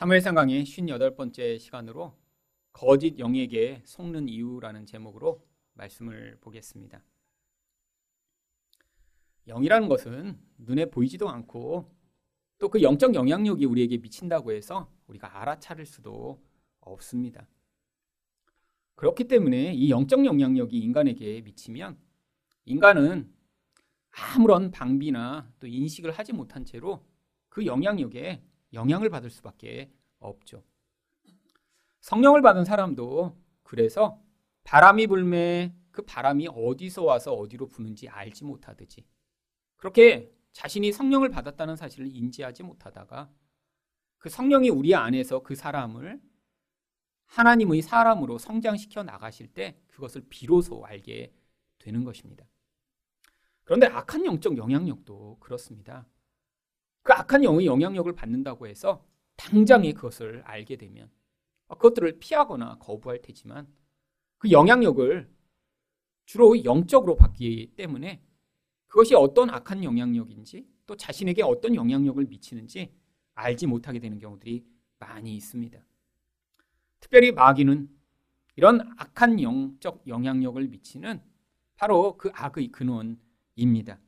사무엘상 강의 58번째 시간으로 거짓 영에게 속는 이유라는 제목으로 말씀을 보겠습니다. 영이라는 것은 눈에 보이지도 않고 또 그 영적 영향력이 우리에게 미친다고 해서 우리가 알아차릴 수도 없습니다. 그렇기 때문에 이 영적 영향력이 인간에게 미치면 인간은 아무런 방비나 또 인식을 하지 못한 채로 그 영향력에 영향을 받을 수밖에 없죠. 성령을 받은 사람도 그래서 바람이 불매 그 바람이 어디서 와서 어디로 부는지 알지 못하듯이 그렇게 자신이 성령을 받았다는 사실을 인지하지 못하다가 그 성령이 우리 안에서 그 사람을 하나님의 사람으로 성장시켜 나가실 때 그것을 비로소 알게 되는 것입니다. 그런데 악한 영적 영향력도 그렇습니다. 그 악한 영의 영향력을 받는다고 해서 당장에 그것을 알게 되면 그것들을 피하거나 거부할 테지만 그 영향력을 주로 영적으로 받기 때문에 그것이 어떤 악한 영향력인지 또 자신에게 어떤 영향력을 미치는지 알지 못하게 되는 경우들이 많이 있습니다. 특별히 마귀는 이런 악한 영적 영향력을 미치는 바로 그 악의 근원입니다.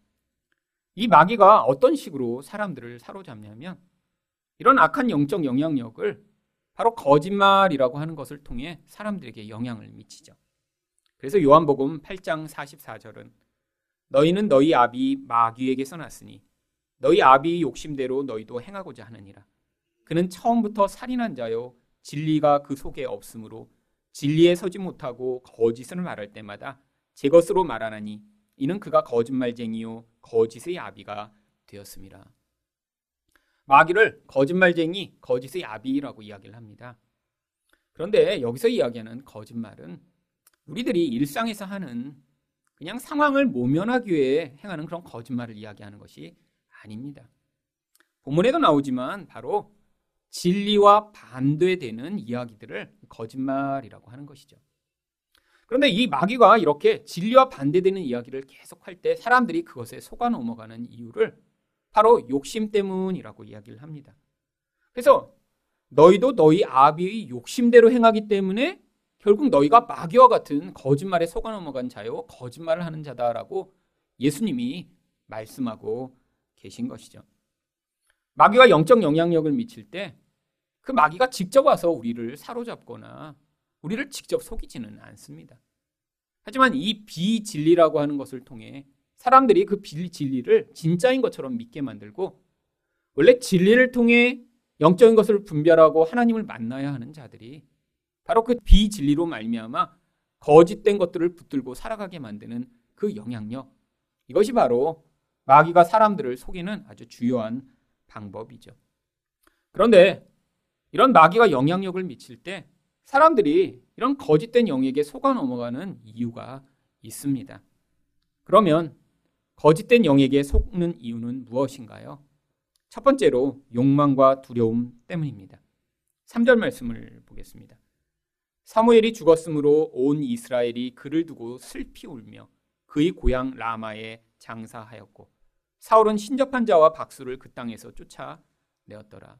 이 마귀가 어떤 식으로 사람들을 사로잡냐면 이런 악한 영적 영향력을 바로 거짓말이라고 하는 것을 통해 사람들에게 영향을 미치죠. 그래서 요한복음 8장 44절은 너희는 너희 아비 마귀에게서 났으니 너희 아비 욕심대로 너희도 행하고자 하느니라. 그는 처음부터 살인한 자요 진리가 그 속에 없으므로 진리에 서지 못하고 거짓을 말할 때마다 제 것으로 말하나니 이는 그가 거짓말쟁이요 거짓의 아비가 되었습니다. 마귀를 거짓말쟁이, 거짓의 아비라고 이야기를 합니다. 그런데 여기서 이야기하는 거짓말은 우리들이 일상에서 하는 그냥 상황을 모면하기 위해 행하는 그런 거짓말을 이야기하는 것이 아닙니다. 본문에도 나오지만 바로 진리와 반대되는 이야기들을 거짓말이라고 하는 것이죠. 그런데 이 마귀가 이렇게 진리와 반대되는 이야기를 계속할 때 사람들이 그것에 속아 넘어가는 이유를 바로 욕심 때문이라고 이야기를 합니다. 그래서 너희도 너희 아비의 욕심대로 행하기 때문에 결국 너희가 마귀와 같은 거짓말에 속아 넘어간 자요 거짓말을 하는 자다라고 예수님이 말씀하고 계신 것이죠. 마귀가 영적 영향력을 미칠 때 그 마귀가 직접 와서 우리를 사로잡거나 우리를 직접 속이지는 않습니다. 하지만 이 비진리라고 하는 것을 통해 사람들이 그 진리를 진짜인 것처럼 믿게 만들고 원래 진리를 통해 영적인 것을 분별하고 하나님을 만나야 하는 자들이 바로 그 비진리로 말미암아 거짓된 것들을 붙들고 살아가게 만드는 그 영향력 이것이 바로 마귀가 사람들을 속이는 아주 주요한 방법이죠. 그런데 이런 마귀가 영향력을 미칠 때 사람들이 이런 거짓된 영에게 속아 넘어가는 이유가 있습니다. 그러면 거짓된 영에게 속는 이유는 무엇인가요? 첫 번째로 욕망과 두려움 때문입니다. 3절 말씀을 보겠습니다. 사무엘이 죽었으므로 온 이스라엘이 그를 두고 슬피 울며 그의 고향 라마에 장사하였고 사울은 신접한 자와 박수를 그 땅에서 쫓아내었더라.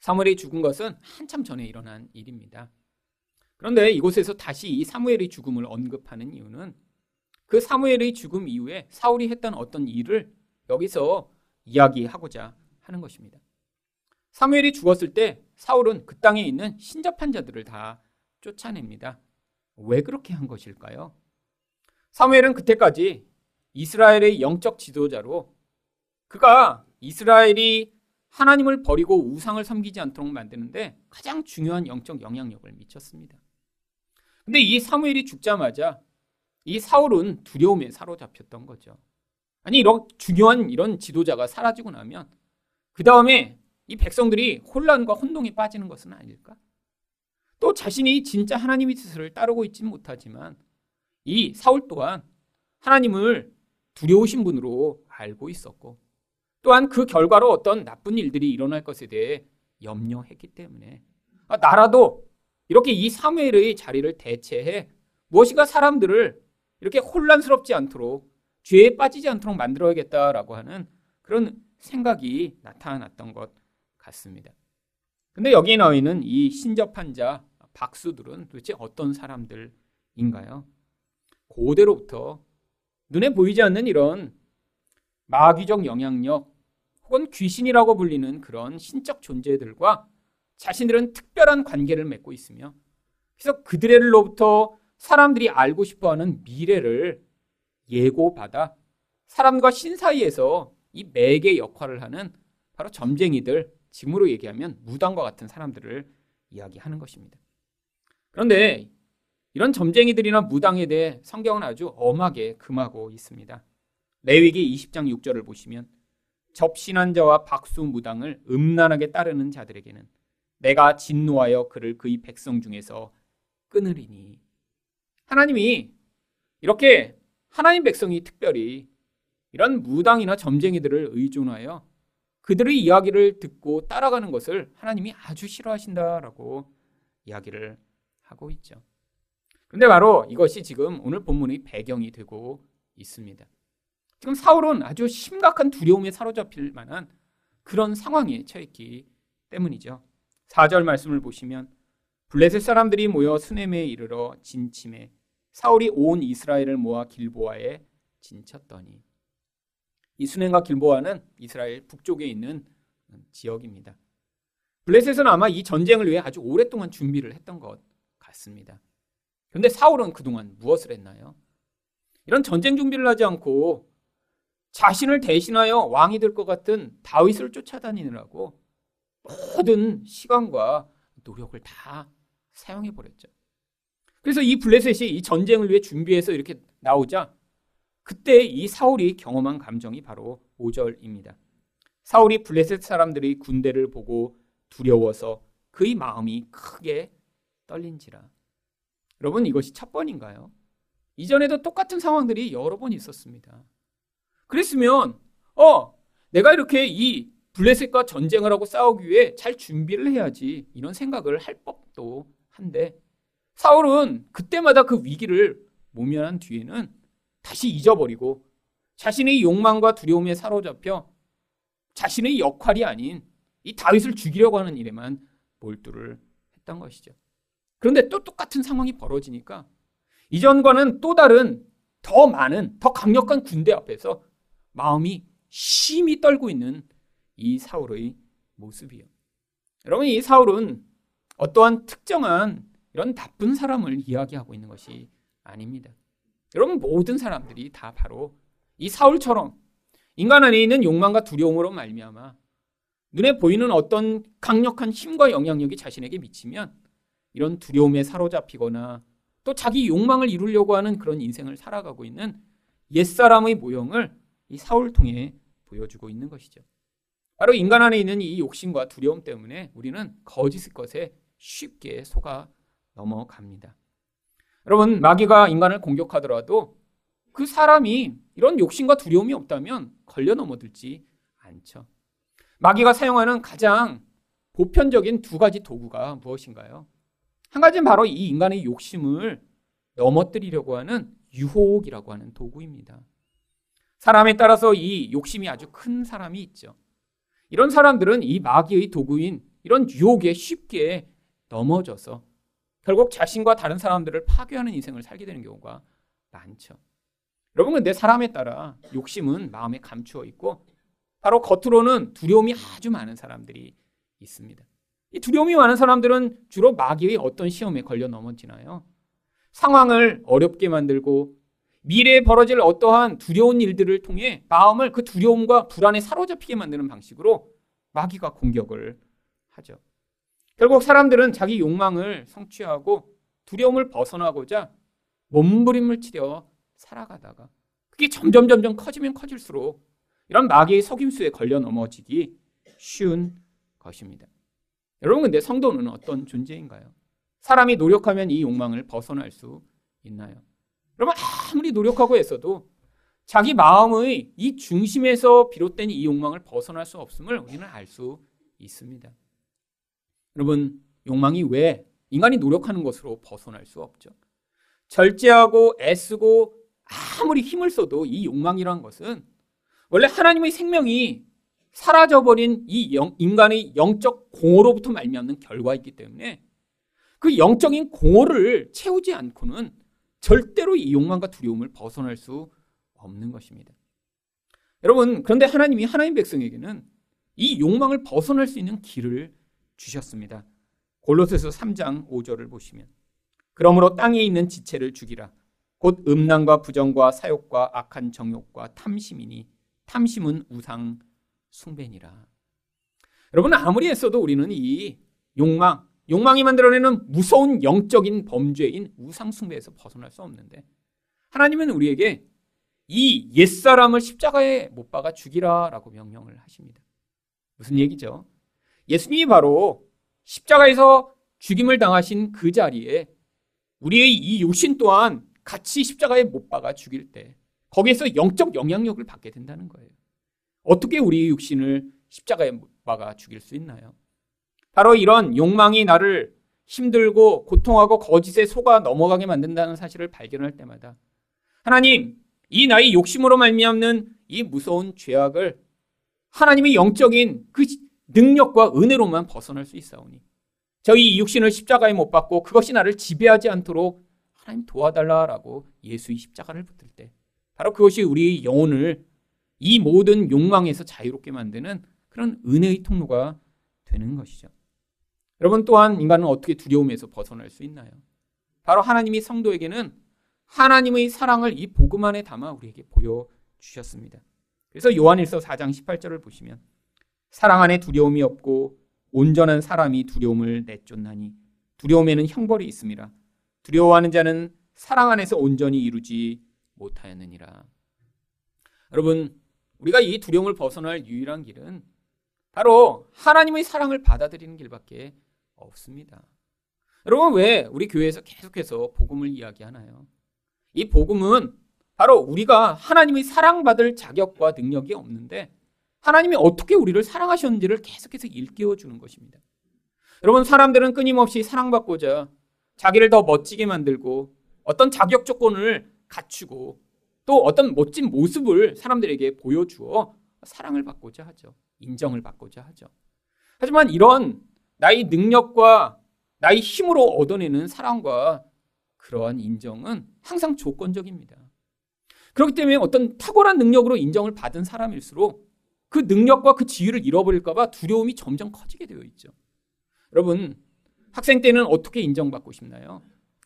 사무엘이 죽은 것은 한참 전에 일어난 일입니다. 그런데 이곳에서 다시 이 사무엘의 죽음을 언급하는 이유는 그 사무엘의 죽음 이후에 사울이 했던 어떤 일을 여기서 이야기하고자 하는 것입니다. 사무엘이 죽었을 때 사울은 그 땅에 있는 신접한 자들을 다 쫓아냅니다. 왜 그렇게 한 것일까요? 사무엘은 그때까지 이스라엘의 영적 지도자로 그가 이스라엘이 하나님을 버리고 우상을 섬기지 않도록 만드는데 가장 중요한 영적 영향력을 미쳤습니다. 근데 이 사무엘이 죽자마자 이 사울은 두려움에 사로잡혔던 거죠. 아니 이런 중요한 이런 지도자가 사라지고 나면 그 다음에 이 백성들이 혼란과 혼동에 빠지는 것은 아닐까? 또 자신이 진짜 하나님의 뜻을 따르고 있지는 못하지만 이 사울 또한 하나님을 두려우신 분으로 알고 있었고 또한 그 결과로 어떤 나쁜 일들이 일어날 것에 대해 염려했기 때문에 아, 나라도 이렇게 이 사무엘의 자리를 대체해 무엇인가 사람들을 이렇게 혼란스럽지 않도록 죄에 빠지지 않도록 만들어야겠다라고 하는 그런 생각이 나타났던 것 같습니다. 근데 여기에 나와 있는 이 신접한 자 박수들은 도대체 어떤 사람들인가요? 고대로부터 눈에 보이지 않는 이런 마귀적 영향력 혹은 귀신이라고 불리는 그런 신적 존재들과 자신들은 특별한 관계를 맺고 있으며 그래서 그들로부터 사람들이 알고 싶어하는 미래를 예고받아 사람과 신 사이에서 이 매개 역할을 하는 바로 점쟁이들, 지금으로 얘기하면 무당과 같은 사람들을 이야기하는 것입니다. 그런데 이런 점쟁이들이나 무당에 대해 성경은 아주 엄하게 금하고 있습니다. 레위기 20장 6절을 보시면 접신한 자와 박수 무당을 음란하게 따르는 자들에게는 내가 진노하여 그를 그의 백성 중에서 끊으리니 하나님이 이렇게 하나님 백성이 특별히 이런 무당이나 점쟁이들을 의존하여 그들의 이야기를 듣고 따라가는 것을 하나님이 아주 싫어하신다라고 이야기를 하고 있죠. 그런데 바로 이것이 지금 오늘 본문의 배경이 되고 있습니다. 지금 사울은 아주 심각한 두려움에 사로잡힐 만한 그런 상황에 처했기 때문이죠. 4절 말씀을 보시면 블레셋 사람들이 모여 수넴에 이르러 진침해 사울이 온 이스라엘을 모아 길보아에 진쳤더니 이 수넴과 길보아는 이스라엘 북쪽에 있는 지역입니다. 블레셋은 아마 이 전쟁을 위해 아주 오랫동안 준비를 했던 것 같습니다. 그런데 사울은 그동안 무엇을 했나요? 이런 전쟁 준비를 하지 않고 자신을 대신하여 왕이 될 것 같은 다윗을 쫓아다니느라고 모든 시간과 노력을 다 사용해 버렸죠. 그래서 이 블레셋이 이 전쟁을 위해 준비해서 이렇게 나오자 그때 이 사울이 경험한 감정이 바로 5절입니다. 사울이 블레셋 사람들이 군대를 보고 두려워서 그의 마음이 크게 떨린지라. 여러분 이것이 첫 번인가요? 이전에도 똑같은 상황들이 여러 번 있었습니다. 그랬으면 어 내가 이렇게 이 블레셋과 전쟁을 하고 싸우기 위해 잘 준비를 해야지 이런 생각을 할 법도 한데 사울은 그때마다 그 위기를 모면한 뒤에는 다시 잊어버리고 자신의 욕망과 두려움에 사로잡혀 자신의 역할이 아닌 이 다윗을 죽이려고 하는 일에만 몰두를 했던 것이죠. 그런데 또 똑같은 상황이 벌어지니까 이전과는 또 다른 더 많은 더 강력한 군대 앞에서 마음이 심히 떨고 있는 이 사울의 모습이요. 여러분 이 사울은 어떠한 특정한 이런 나쁜 사람을 이야기하고 있는 것이 아닙니다. 여러분 모든 사람들이 다 바로 이 사울처럼 인간 안에 있는 욕망과 두려움으로 말미암아 눈에 보이는 어떤 강력한 힘과 영향력이 자신에게 미치면 이런 두려움에 사로잡히거나 또 자기 욕망을 이루려고 하는 그런 인생을 살아가고 있는 옛사람의 모형을 이 사울 통해 보여주고 있는 것이죠. 바로 인간 안에 있는 이 욕심과 두려움 때문에 우리는 거짓의 것에 쉽게 속아 넘어갑니다. 여러분, 마귀가 인간을 공격하더라도 그 사람이 이런 욕심과 두려움이 없다면 걸려 넘어들지 않죠. 마귀가 사용하는 가장 보편적인 두 가지 도구가 무엇인가요? 한 가지는 바로 이 인간의 욕심을 넘어뜨리려고 하는 유혹이라고 하는 도구입니다. 사람에 따라서 이 욕심이 아주 큰 사람이 있죠. 이런 사람들은 이 마귀의 도구인 이런 유혹에 쉽게 넘어져서 결국 자신과 다른 사람들을 파괴하는 인생을 살게 되는 경우가 많죠. 여러분 근데 사람에 따라 욕심은 마음에 감추어 있고 바로 겉으로는 두려움이 아주 많은 사람들이 있습니다. 이 두려움이 많은 사람들은 주로 마귀의 어떤 시험에 걸려 넘어지나요? 상황을 어렵게 만들고 미래에 벌어질 어떠한 두려운 일들을 통해 마음을 그 두려움과 불안에 사로잡히게 만드는 방식으로 마귀가 공격을 하죠. 결국 사람들은 자기 욕망을 성취하고 두려움을 벗어나고자 몸부림을 치려 살아가다가 그게 점점 점점 커지면 커질수록 이런 마귀의 속임수에 걸려 넘어지기 쉬운 것입니다. 여러분 근데 성도는 어떤 존재인가요? 사람이 노력하면 이 욕망을 벗어날 수 있나요? 여러분 아무리 노력하고 했어도 자기 마음의 이 중심에서 비롯된 이 욕망을 벗어날 수 없음을 우리는 알 수 있습니다. 여러분, 욕망이 왜 인간이 노력하는 것으로 벗어날 수 없죠. 절제하고 애쓰고 아무리 힘을 써도 이 욕망이란 것은 원래 하나님의 생명이 사라져버린 이 영, 인간의 영적 공허로부터 말미암는 결과이기 때문에 그 영적인 공허를 채우지 않고는 절대로 이 욕망과 두려움을 벗어날 수 없는 것입니다. 여러분, 그런데 하나님이 하나님 백성에게는 이 욕망을 벗어날 수 있는 길을 주셨습니다. 골로새서 3장 5절을 보시면 그러므로 땅에 있는 지체를 죽이라 곧 음란과 부정과 사욕과 악한 정욕과 탐심이니 탐심은 우상 숭배니라. 여러분 아무리 했어도 우리는 이 욕망, 욕망이 만들어내는 무서운 영적인 범죄인 우상 숭배에서 벗어날 수 없는데 하나님은 우리에게 이 옛사람을 십자가에 못 박아 죽이라 라고 명령을 하십니다. 무슨 얘기죠? 예수님이 바로 십자가에서 죽임을 당하신 그 자리에 우리의 이 육신 또한 같이 십자가에 못 박아 죽일 때 거기에서 영적 영향력을 받게 된다는 거예요. 어떻게 우리 육신을 십자가에 못 박아 죽일 수 있나요? 바로 이런 욕망이 나를 힘들고 고통하고 거짓에 속아 넘어가게 만든다는 사실을 발견할 때마다 하나님 이 나의 욕심으로 말미암는 이 무서운 죄악을 하나님의 영적인 그 능력과 은혜로만 벗어날 수 있사오니 저희 육신을 십자가에 못 박고 그것이 나를 지배하지 않도록 하나님 도와달라라고 예수의 십자가를 붙들 때 바로 그것이 우리 영혼을 이 모든 욕망에서 자유롭게 만드는 그런 은혜의 통로가 되는 것이죠. 여러분 또한 인간은 어떻게 두려움에서 벗어날 수 있나요? 바로 하나님이 성도에게는 하나님의 사랑을 이 복음 안에 담아 우리에게 보여 주셨습니다. 그래서 요한일서 4장 18절을 보시면 사랑 안에 두려움이 없고 온전한 사람이 두려움을 내쫓나니 두려움에는 형벌이 있습니다. 두려워하는 자는 사랑 안에서 온전히 이루지 못하였느니라. 여러분, 우리가 이 두려움을 벗어날 유일한 길은 바로 하나님의 사랑을 받아들이는 길밖에 없습니다. 여러분, 왜 우리 교회에서 계속해서 복음을 이야기하나요? 이 복음은 바로 우리가 하나님의 사랑받을 자격과 능력이 없는데 하나님이 어떻게 우리를 사랑하셨는지를 계속해서 일깨워 주는 것입니다. 여러분, 사람들은 끊임없이 사랑받고자 자기를 더 멋지게 만들고 어떤 자격 조건을 갖추고 또 어떤 멋진 모습을 사람들에게 보여주어 사랑을 받고자 하죠. 인정을 받고자 하죠. 하지만 이런 나의 능력과 나의 힘으로 얻어내는 사랑과 그러한 인정은 항상 조건적입니다. 그렇기 때문에 어떤 탁월한 능력으로 인정을 받은 사람일수록 그 능력과 그 지위를 잃어버릴까봐 두려움이 점점 커지게 되어 있죠. 여러분, 학생 때는 어떻게 인정받고 싶나요?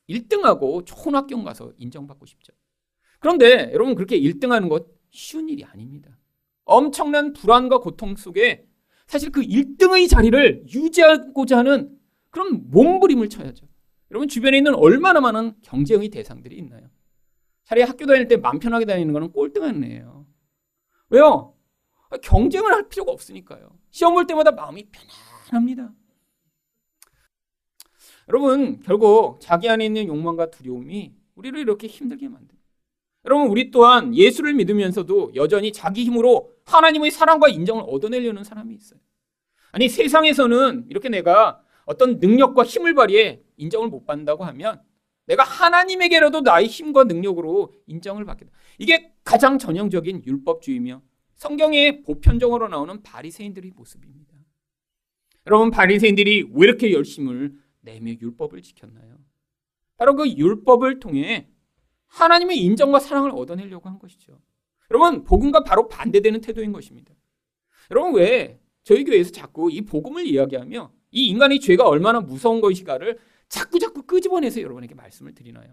1등하고 좋은 학교 가서 인정받고 싶죠. 그런데 여러분 그렇게 1등하는 것 쉬운 일이 아닙니다. 엄청난 불안과 고통 속에 사실 그 1등의 자리를 유지하고자 하는 그런 몸부림을 쳐야죠. 여러분 주변에 있는 얼마나 많은 경쟁의 대상들이 있나요? 차라리 학교 다닐 때 마음 편하게 다니는 거는 꼴등한 애예요. 왜요? 경쟁을 할 필요가 없으니까요. 시험 볼 때마다 마음이 편안합니다. 여러분, 결국 자기 안에 있는 욕망과 두려움이 우리를 이렇게 힘들게 만듭니다. 여러분, 우리 또한 예수를 믿으면서도 여전히 자기 힘으로 하나님의 사랑과 인정을 얻어내려는 사람이 있어요. 아니, 세상에서는 이렇게 내가 어떤 능력과 힘을 발휘해 인정을 못 받는다고 하면 내가 하나님에게라도 나의 힘과 능력으로 인정을 받겠다. 이게 가장 전형적인 율법주의며 성경의 보편적으로 나오는 바리새인들의 모습입니다. 여러분 바리새인들이 왜 이렇게 열심을 내며 율법을 지켰나요? 바로 그 율법을 통해 하나님의 인정과 사랑을 얻어내려고 한 것이죠. 여러분 복음과 바로 반대되는 태도인 것입니다. 여러분 왜 저희 교회에서 자꾸 이 복음을 이야기하며 이 인간의 죄가 얼마나 무서운 것인가를 자꾸 자꾸 끄집어내서 여러분에게 말씀을 드리나요?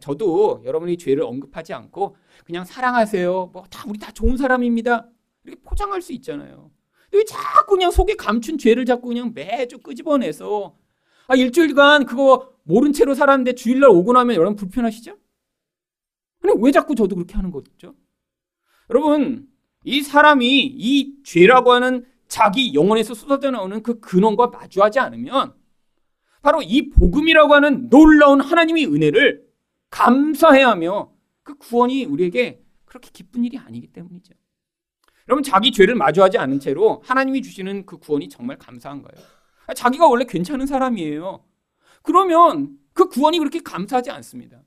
저도 여러분이 죄를 언급하지 않고 그냥 사랑하세요. 뭐 다 우리 다 좋은 사람입니다. 이렇게 포장할 수 있잖아요. 왜 자꾸 그냥 속에 감춘 죄를 자꾸 그냥 매주 끄집어내서 아 일주일간 그거 모른 채로 살았는데 주일날 오고 나면 여러분 불편하시죠? 아니 왜 자꾸 저도 그렇게 하는 거죠? 여러분 이 사람이 이 죄라고 하는 자기 영혼에서 쏟아져 나오는 그 근원과 마주하지 않으면 바로 이 복음이라고 하는 놀라운 하나님의 은혜를 감사해야 하며 그 구원이 우리에게 그렇게 기쁜 일이 아니기 때문이죠. 여러분 자기 죄를 마주하지 않은 채로 하나님이 주시는 그 구원이 정말 감사한 거예요. 자기가 원래 괜찮은 사람이에요. 그러면 그 구원이 그렇게 감사하지 않습니다.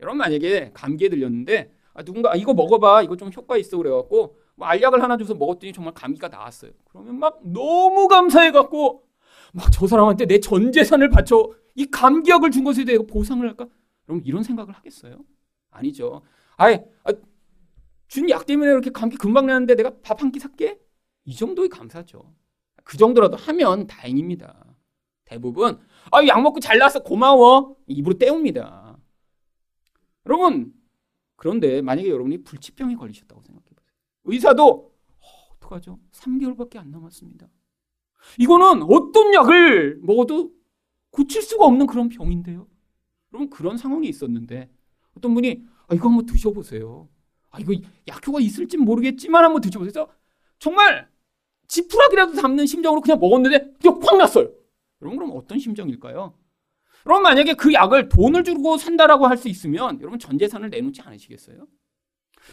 여러분 만약에 감기에 들렸는데 아, 누군가 아, 이거 먹어봐 이거 좀 효과 있어 그래갖고 뭐 알약을 하나 줘서 먹었더니 정말 감기가 나았어요. 그러면 막 너무 감사해갖고 막 저 사람한테 내 전 재산을 바쳐 이 감기약을 준 것에 대해 보상을 할까? 그럼 이런 생각을 하겠어요? 아니죠. 아예 아, 준약 때문에 이렇게 감기 금방 나는데 내가 밥 한 끼 살게? 이 정도의 감사죠. 그 정도라도 하면 다행입니다. 대부분 아, 약 먹고 잘 나왔어 고마워 입으로 때웁니다. 여러분 그런데 만약에 여러분이 불치병에 걸리셨다고 생각해 보세요. 의사도 어, 어떡하죠? 3개월밖에 안 남았습니다. 이거는 어떤 약을 먹어도 고칠 수가 없는 그런 병인데요. 여러분 그런 상황이 있었는데 어떤 분이 아, 이거 한번 드셔보세요. 아, 이거 약효가 있을지 모르겠지만 한번 드셔보세요. 정말 지푸라기라도 담는 심정으로 그냥 먹었는데 그냥 확 났어요. 여러분 그럼 어떤 심정일까요? 여러분 만약에 그 약을 돈을 주고 산다라고 할 수 있으면 여러분 전 재산을 내놓지 않으시겠어요?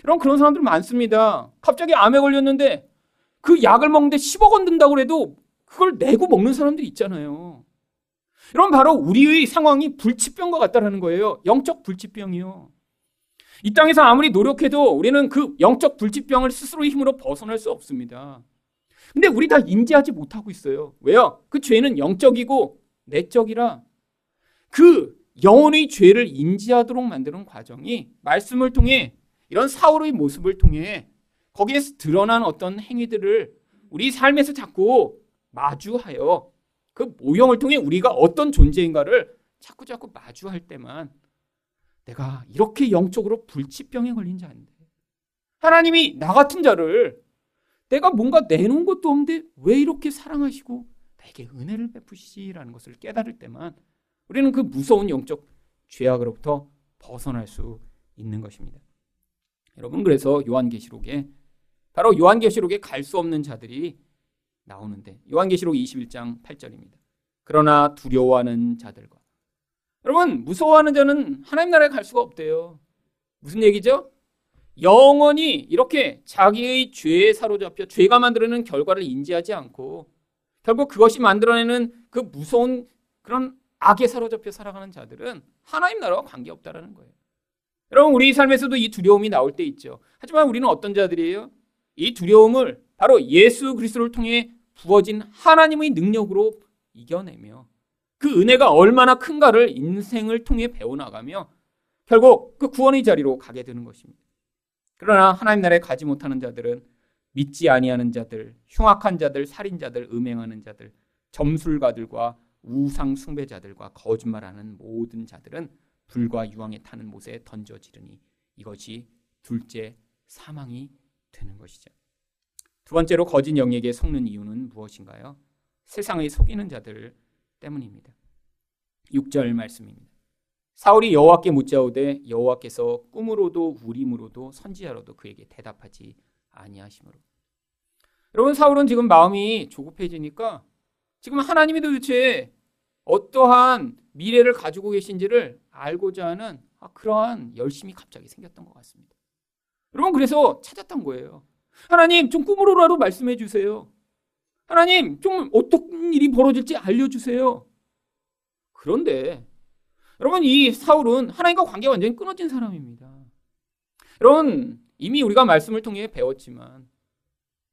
여러분 그런 사람들 많습니다. 갑자기 암에 걸렸는데 그 약을 먹는데 10억 원 든다고 해도 그걸 내고 먹는 사람들이 있잖아요. 여러분 바로 우리의 상황이 불치병과 같다라는 거예요. 영적 불치병이요. 이 땅에서 아무리 노력해도 우리는 그 영적 불치병을 스스로의 힘으로 벗어날 수 없습니다. 근데 우리 다 인지하지 못하고 있어요. 왜요? 그 죄는 영적이고 내적이라 그 영혼의 죄를 인지하도록 만드는 과정이 말씀을 통해 이런 사울의 모습을 통해 거기에서 드러난 어떤 행위들을 우리 삶에서 자꾸 마주하여 그 모형을 통해 우리가 어떤 존재인가를 자꾸 자꾸 마주할 때만 내가 이렇게 영적으로 불치병에 걸린 자인데 하나님이 나 같은 자를 내가 뭔가 내놓은 것도 없는데 왜 이렇게 사랑하시고 나에게 은혜를 베푸시라는 것을 깨달을 때만 우리는 그 무서운 영적 죄악으로부터 벗어날 수 있는 것입니다. 여러분 그래서 요한계시록에 바로 요한계시록에 갈 수 없는 자들이 나오는데 요한계시록 21장 8절입니다. 그러나 두려워하는 자들과 여러분 무서워하는 자는 하나님 나라에 갈 수가 없대요. 무슨 얘기죠? 영원히 이렇게 자기의 죄에 사로잡혀 죄가 만들어내는 결과를 인지하지 않고 결국 그것이 만들어내는 그 무서운 그런 악에 사로잡혀 살아가는 자들은 하나님 나라와 관계없다라는 거예요. 여러분 우리 삶에서도 이 두려움이 나올 때 있죠. 하지만 우리는 어떤 자들이에요? 이 두려움을 바로 예수 그리스도를 통해 부어진 하나님의 능력으로 이겨내며 그 은혜가 얼마나 큰가를 인생을 통해 배워나가며 결국 그 구원의 자리로 가게 되는 것입니다. 그러나 하나님 나라에 가지 못하는 자들은 믿지 아니하는 자들, 흉악한 자들, 살인자들, 음행하는 자들, 점술가들과 우상 숭배자들과 거짓말하는 모든 자들은 불과 유황에 타는 못에 던져지르니 이것이 둘째 사망이 되는 것이죠. 두 번째로 거짓 영에게 속는 이유는 무엇인가요? 세상의 속이는 자들 때문입니다. 6절 말씀입니다. 사울이 여호와께 묻자오되 여호와께서 꿈으로도 우림으로도 선지자로도 그에게 대답하지 아니하심으로. 여러분 사울은 지금 마음이 조급해지니까 지금 하나님이 도대체 어떠한 미래를 가지고 계신지를 알고자 하는 아, 그러한 열심이 갑자기 생겼던 것 같습니다. 여러분 그래서 찾았던 거예요. 하나님 좀 꿈으로라도 말씀해 주세요. 하나님 좀 어떤 일이 벌어질지 알려주세요. 그런데 여러분 이 사울은 하나님과 관계가 완전히 끊어진 사람입니다. 여러분 이미 우리가 말씀을 통해 배웠지만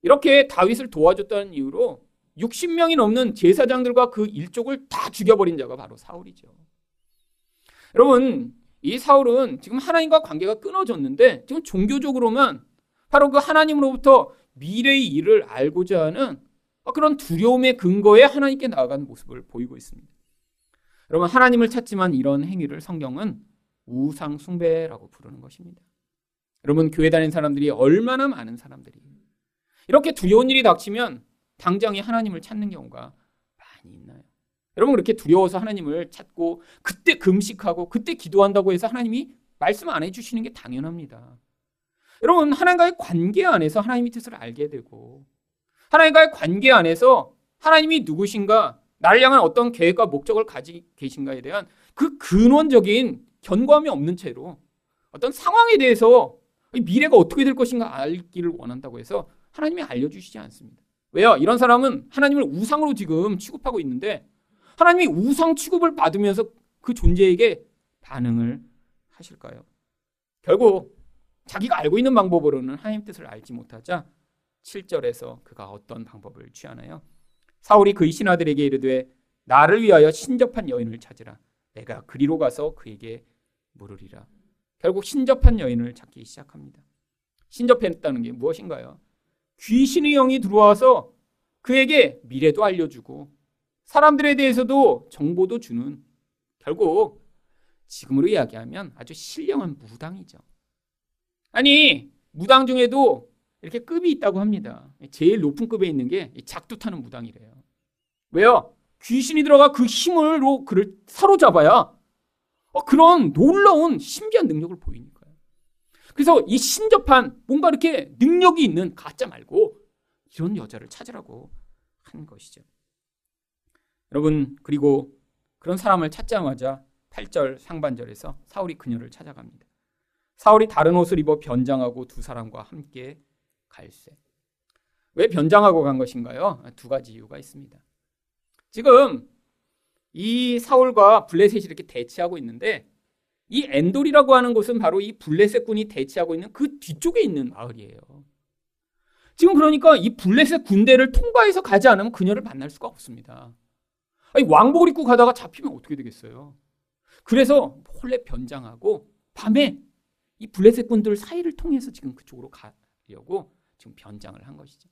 이렇게 다윗을 도와줬다는 이유로 60명이 넘는 제사장들과 그 일족을 다 죽여버린 자가 바로 사울이죠. 여러분, 이 사울은 지금 하나님과 관계가 끊어졌는데 지금 종교적으로만 바로 그 하나님으로부터 미래의 일을 알고자 하는 그런 두려움의 근거에 하나님께 나아가는 모습을 보이고 있습니다. 여러분, 하나님을 찾지만 이런 행위를 성경은 우상 숭배라고 부르는 것입니다. 여러분, 교회 다니는 사람들이 얼마나 많은 사람들이 이렇게 두려운 일이 닥치면 당장에 하나님을 찾는 경우가 많이 있나요? 여러분 그렇게 두려워서 하나님을 찾고 그때 금식하고 그때 기도한다고 해서 하나님이 말씀 안 해주시는 게 당연합니다. 여러분 하나님과의 관계 안에서 하나님의 뜻을 알게 되고 하나님과의 관계 안에서 하나님이 누구신가 나를 향한 어떤 계획과 목적을 가지고 계신가에 대한 그 근원적인 견고함이 없는 채로 어떤 상황에 대해서 미래가 어떻게 될 것인가 알기를 원한다고 해서 하나님이 알려주시지 않습니다. 왜요? 이런 사람은 하나님을 우상으로 지금 취급하고 있는데 하나님이 우상 취급을 받으면서 그 존재에게 반응을 하실까요? 결국 자기가 알고 있는 방법으로는 하나님 뜻을 알지 못하자 7절에서 그가 어떤 방법을 취하나요? 사울이 그의 신하들에게 이르되 나를 위하여 신접한 여인을 찾으라. 내가 그리로 가서 그에게 물으리라. 결국 신접한 여인을 찾기 시작합니다. 신접했다는 게 무엇인가요? 귀신의 영이 들어와서 그에게 미래도 알려주고 사람들에 대해서도 정보도 주는 결국 지금으로 이야기하면 아주 신령한 무당이죠. 아니 무당 중에도 이렇게 급이 있다고 합니다. 제일 높은 급에 있는 게 작두 타는 무당이래요. 왜요? 귀신이 들어가 그 힘으로 그를 사로잡아야 어, 그런 놀라운 신비한 능력을 보이니까요. 그래서 이 신접한 뭔가 이렇게 능력이 있는 가짜 말고 이런 여자를 찾으라고 한 것이죠. 여러분 그리고 그런 사람을 찾자마자 8절 상반절에서 사울이 그녀를 찾아갑니다. 사울이 다른 옷을 입어 변장하고 두 사람과 함께 갈세. 왜 변장하고 간 것인가요? 두 가지 이유가 있습니다. 지금 이 사울과 블레셋이 이렇게 대치하고 있는데 이 엔돌이라고 하는 곳은 바로 이 블레셋 군이 대치하고 있는 그 뒤쪽에 있는 마을이에요. 지금 그러니까 이 블레셋 군대를 통과해서 가지 않으면 그녀를 만날 수가 없습니다. 아니, 왕복을 입고 가다가 잡히면 어떻게 되겠어요? 그래서 몰래 변장하고 밤에 이 블레셋 군들 사이를 통해서 지금 그쪽으로 가려고 지금 변장을 한 것이죠.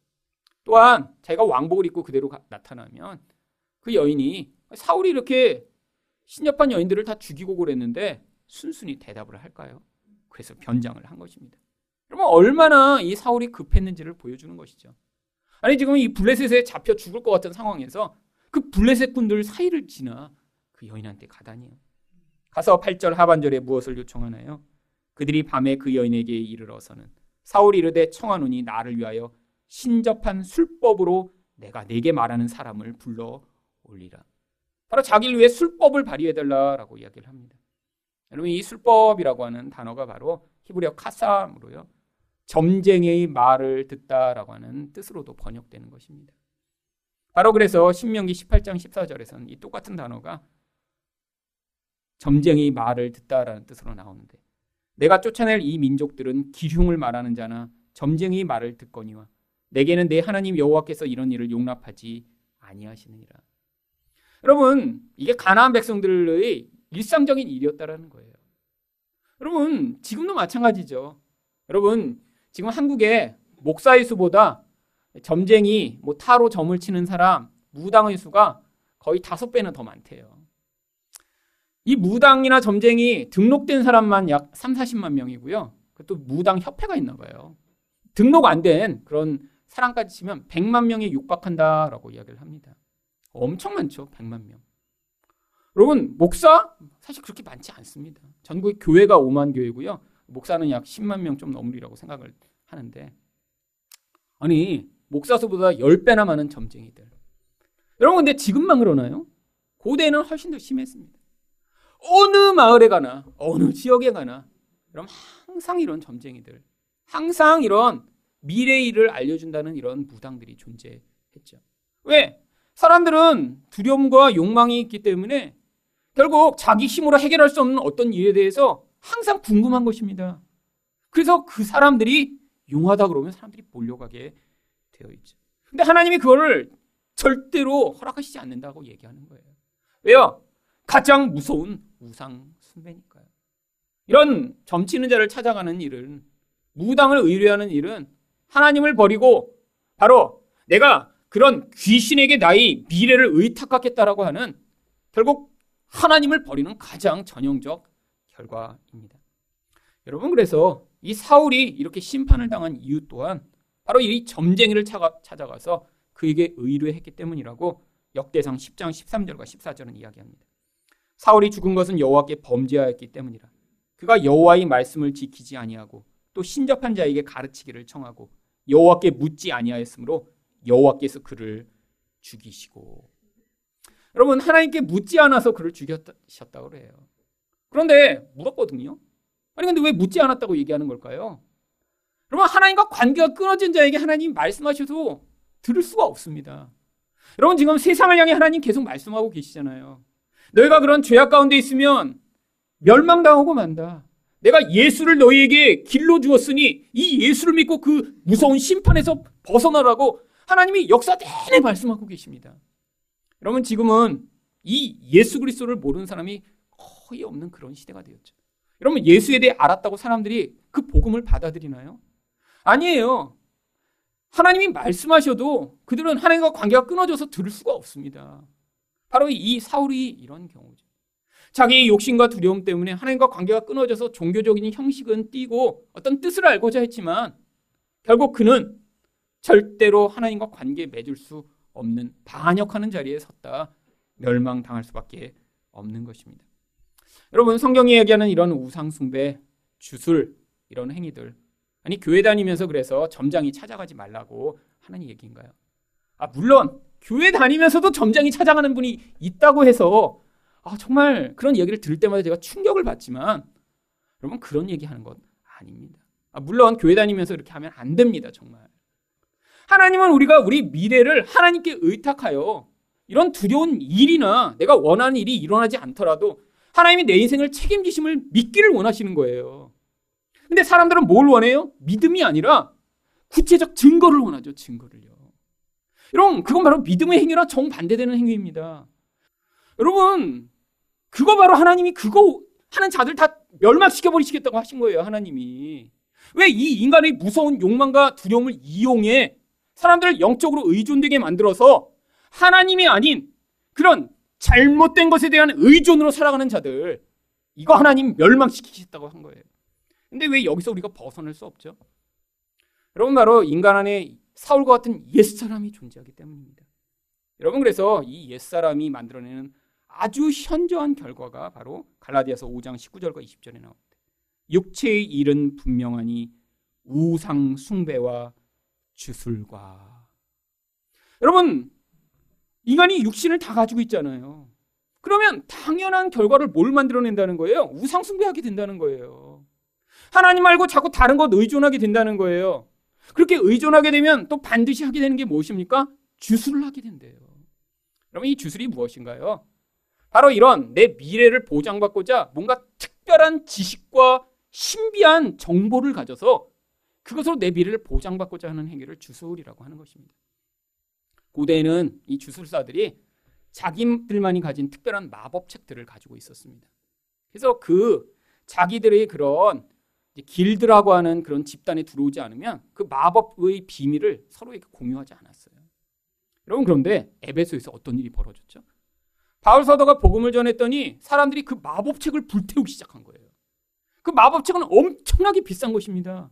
또한 자기가 왕복을 입고 그대로 가, 나타나면 그 여인이 사울이 이렇게 신접한 여인들을 다 죽이고 그랬는데 순순히 대답을 할까요? 그래서 변장을 한 것입니다. 그러면 얼마나 이 사울이 급했는지를 보여주는 것이죠. 아니 지금 이 블레셋에 잡혀 죽을 것 같은 상황에서 그 블레셋 군들 사이를 지나 그 여인한테 가다니요. 가서 8절 하반절에 무엇을 요청하나요? 그들이 밤에 그 여인에게 이르러서는 사울이 이르되 청하노니 나를 위하여 신접한 술법으로 내가 내게 말하는 사람을 불러 올리라. 바로 자기를 위해 술법을 발휘해 달라라고 이야기를 합니다. 여러분 이 술법이라고 하는 단어가 바로 히브리어 카삼으로요. 점쟁이의 말을 듣다라고 하는 뜻으로도 번역되는 것입니다. 바로 그래서 신명기 18장 14절에서는 이 똑같은 단어가 점쟁이 말을 듣다라는 뜻으로 나오는데 내가 쫓아낼 이 민족들은 기흉을 말하는 자나 점쟁이 말을 듣거니와 내게는 내 하나님 여호와께서 이런 일을 용납하지 아니하시느니라. 여러분 이게 가나안 백성들의 일상적인 일이었다라는 거예요. 여러분 지금도 마찬가지죠. 여러분 지금 한국에 목사의 수보다 점쟁이, 뭐 타로 점을 치는 사람, 무당의 수가 거의 다섯 배는 더 많대요. 이 무당이나 점쟁이 등록된 사람만 약 3, 40만 명이고요. 또 무당 협회가 있나 봐요. 등록 안 된 그런 사람까지 치면 100만 명에 육박한다라고 이야기를 합니다. 엄청 많죠. 100만 명. 여러분, 목사 사실 그렇게 많지 않습니다. 전국 교회가 5만 교회고요. 목사는 약 10만 명 좀 넘으리라고 생각을 하는데 아니, 목사 수보다 10배나 많은 점쟁이들. 여러분 근데 지금만 그러나요? 고대는 훨씬 더 심했습니다. 어느 마을에 가나 어느 지역에 가나 그럼 항상 이런 점쟁이들 항상 이런 미래 일을 알려준다는 이런 무당들이 존재했죠. 왜? 사람들은 두려움과 욕망이 있기 때문에 결국 자기 힘으로 해결할 수 없는 어떤 일에 대해서 항상 궁금한 것입니다. 그래서 그 사람들이 용하다 그러면 사람들이 몰려가게 되어 있죠. 근데 하나님이 그거를 절대로 허락하시지 않는다고 얘기하는 거예요. 왜요? 가장 무서운 우상 숭배니까요. 이런 점치는 자를 찾아가는 일은 무당을 의뢰하는 일은 하나님을 버리고 바로 내가 그런 귀신에게 나의 미래를 의탁하겠다라고 하는 결국 하나님을 버리는 가장 전형적 결과입니다. 여러분 그래서 이 사울이 이렇게 심판을 당한 이유 또한 바로 이 점쟁이를 찾아가서 그에게 의뢰했기 때문이라고 역대상 10장 13절과 14절은 이야기합니다. 사울이 죽은 것은 여호와께 범죄하였기 때문이라. 그가 여호와의 말씀을 지키지 아니하고 또 신접한 자에게 가르치기를 청하고 여호와께 묻지 아니하였으므로 여호와께서 그를 죽이시고 여러분 하나님께 묻지 않아서 그를 죽였셨다고 그래요. 그런데 물었거든요. 아니 근데 왜 묻지 않았다고 얘기하는 걸까요? 여러분 하나님과 관계가 끊어진 자에게 하나님 말씀하셔도 들을 수가 없습니다. 여러분 지금 세상을 향해 하나님 계속 말씀하고 계시잖아요. 너희가 그런 죄악 가운데 있으면 멸망당하고 만다. 내가 예수를 너희에게 길로 주었으니 이 예수를 믿고 그 무서운 심판에서 벗어나라고 하나님이 역사 내내 말씀하고 계십니다. 여러분 지금은 이 예수 그리스도를 모르는 사람이 거의 없는 그런 시대가 되었죠. 여러분 예수에 대해 알았다고 사람들이 그 복음을 받아들이나요? 아니에요. 하나님이 말씀하셔도 그들은 하나님과 관계가 끊어져서 들을 수가 없습니다. 바로 이 사울이 이런 경우죠. 자기의 욕심과 두려움 때문에 하나님과 관계가 끊어져서 종교적인 형식은 띄고 어떤 뜻을 알고자 했지만 결국 그는 절대로 하나님과 관계 맺을 수 없는 반역하는 자리에 섰다 멸망당할 수밖에 없는 것입니다. 여러분 성경이 얘기하는 이런 우상 숭배, 주술 이런 행위들 아니 교회 다니면서 그래서 점장이 찾아가지 말라고 하는 얘기인가요? 아 물론 교회 다니면서도 점장이 찾아가는 분이 있다고 해서 아 정말 그런 얘기를 들을 때마다 제가 충격을 받지만 여러분 그런 얘기하는 건 아닙니다. 아, 물론 교회 다니면서 이렇게 하면 안 됩니다 정말. 하나님은 우리가 우리 미래를 하나님께 의탁하여 이런 두려운 일이나 내가 원하는 일이 일어나지 않더라도 하나님이 내 인생을 책임지심을 믿기를 원하시는 거예요. 근데 사람들은 뭘 원해요? 믿음이 아니라 구체적 증거를 원하죠. 증거를요. 여러분, 그건 바로 믿음의 행위랑 정반대되는 행위입니다. 여러분, 그거 바로 하나님이 그거 하는 자들 다 멸망시켜 버리시겠다고 하신 거예요. 하나님이. 왜 이 인간의 무서운 욕망과 두려움을 이용해 사람들을 영적으로 의존되게 만들어서 하나님이 아닌 그런 잘못된 것에 대한 의존으로 살아가는 자들 이거 하나님 멸망시키겠다고 한 거예요. 근데 왜 여기서 우리가 벗어날 수 없죠? 여러분 바로 인간 안에 사울과 같은 옛사람이 존재하기 때문입니다. 여러분 그래서 이 옛사람이 만들어내는 아주 현저한 결과가 바로 갈라디아서 5장 19절과 20절에 나옵니다. 육체의 일은 분명하니 우상 숭배와 주술과 여러분 인간이 육신을 다 가지고 있잖아요. 그러면 당연한 결과를 뭘 만들어낸다는 거예요? 우상 숭배하게 된다는 거예요. 하나님 말고 자꾸 다른 것 의존하게 된다는 거예요. 그렇게 의존하게 되면 또 반드시 하게 되는 게 무엇입니까? 주술을 하게 된대요. 그러면 이 주술이 무엇인가요? 바로 이런 내 미래를 보장받고자 뭔가 특별한 지식과 신비한 정보를 가져서 그것으로 내 미래를 보장받고자 하는 행위를 주술이라고 하는 것입니다. 고대에는 이 주술사들이 자기들만이 가진 특별한 마법책들을 가지고 있었습니다. 그래서 그 자기들의 그런 길드라고 하는 그런 집단에 들어오지 않으면 그 마법의 비밀을 서로에게 공유하지 않았어요. 여러분 그런데 에베소에서 어떤 일이 벌어졌죠? 바울 사도가 복음을 전했더니 사람들이 그 마법책을 불태우기 시작한 거예요. 그 마법책은 엄청나게 비싼 것입니다.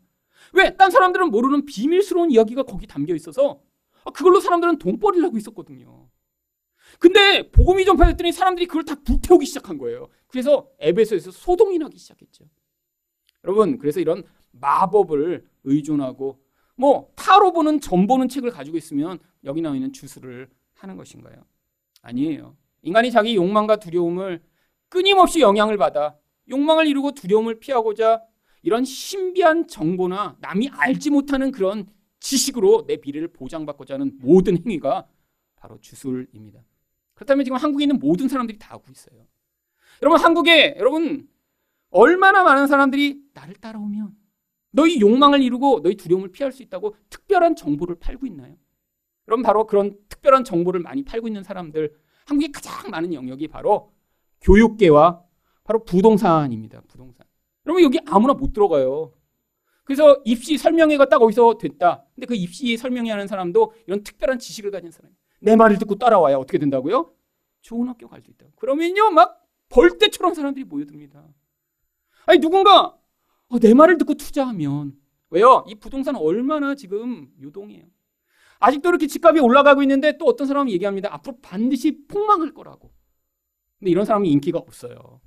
왜? 딴 사람들은 모르는 비밀스러운 이야기가 거기 담겨 있어서 그걸로 사람들은 돈벌이를 하고 있었거든요. 근데 복음이 전파됐더니 사람들이 그걸 다 불태우기 시작한 거예요. 그래서 에베소에서 소동이 나기 시작했죠. 여러분, 그래서 이런 마법을 의존하고 뭐 타로 보는 점 보는 책을 가지고 있으면 여기 나와 있는 주술을 하는 것인가요? 아니에요. 인간이 자기 욕망과 두려움을 끊임없이 영향을 받아 욕망을 이루고 두려움을 피하고자 이런 신비한 정보나 남이 알지 못하는 그런 지식으로 내 미래를 보장받고자 하는 모든 행위가 바로 주술입니다. 그렇다면 지금 한국에 있는 모든 사람들이 다 하고 있어요. 여러분 한국에 여러분 얼마나 많은 사람들이 나를 따라오면 너희 욕망을 이루고 너희 두려움을 피할 수 있다고 특별한 정보를 팔고 있나요? 여러분 바로 그런 특별한 정보를 많이 팔고 있는 사람들 한국에 가장 많은 영역이 바로 교육계와 바로 부동산입니다. 부동산. 여러분 여기 아무나 못 들어가요. 그래서 입시 설명회가 딱 어디서 됐다. 근데 그 입시 설명회 하는 사람도 이런 특별한 지식을 가진 사람이에요. 내 말을 듣고 따라와야 어떻게 된다고요? 좋은 학교 갈 수 있다. 그러면요, 막 벌떼처럼 사람들이 모여듭니다. 아니, 누군가 어, 내 말을 듣고 투자하면 왜요? 이 부동산 얼마나 지금 유동해요. 아직도 이렇게 집값이 올라가고 있는데 또 어떤 사람은 얘기합니다. 앞으로 반드시 폭망할 거라고. 근데 이런 사람이 인기가 없어요.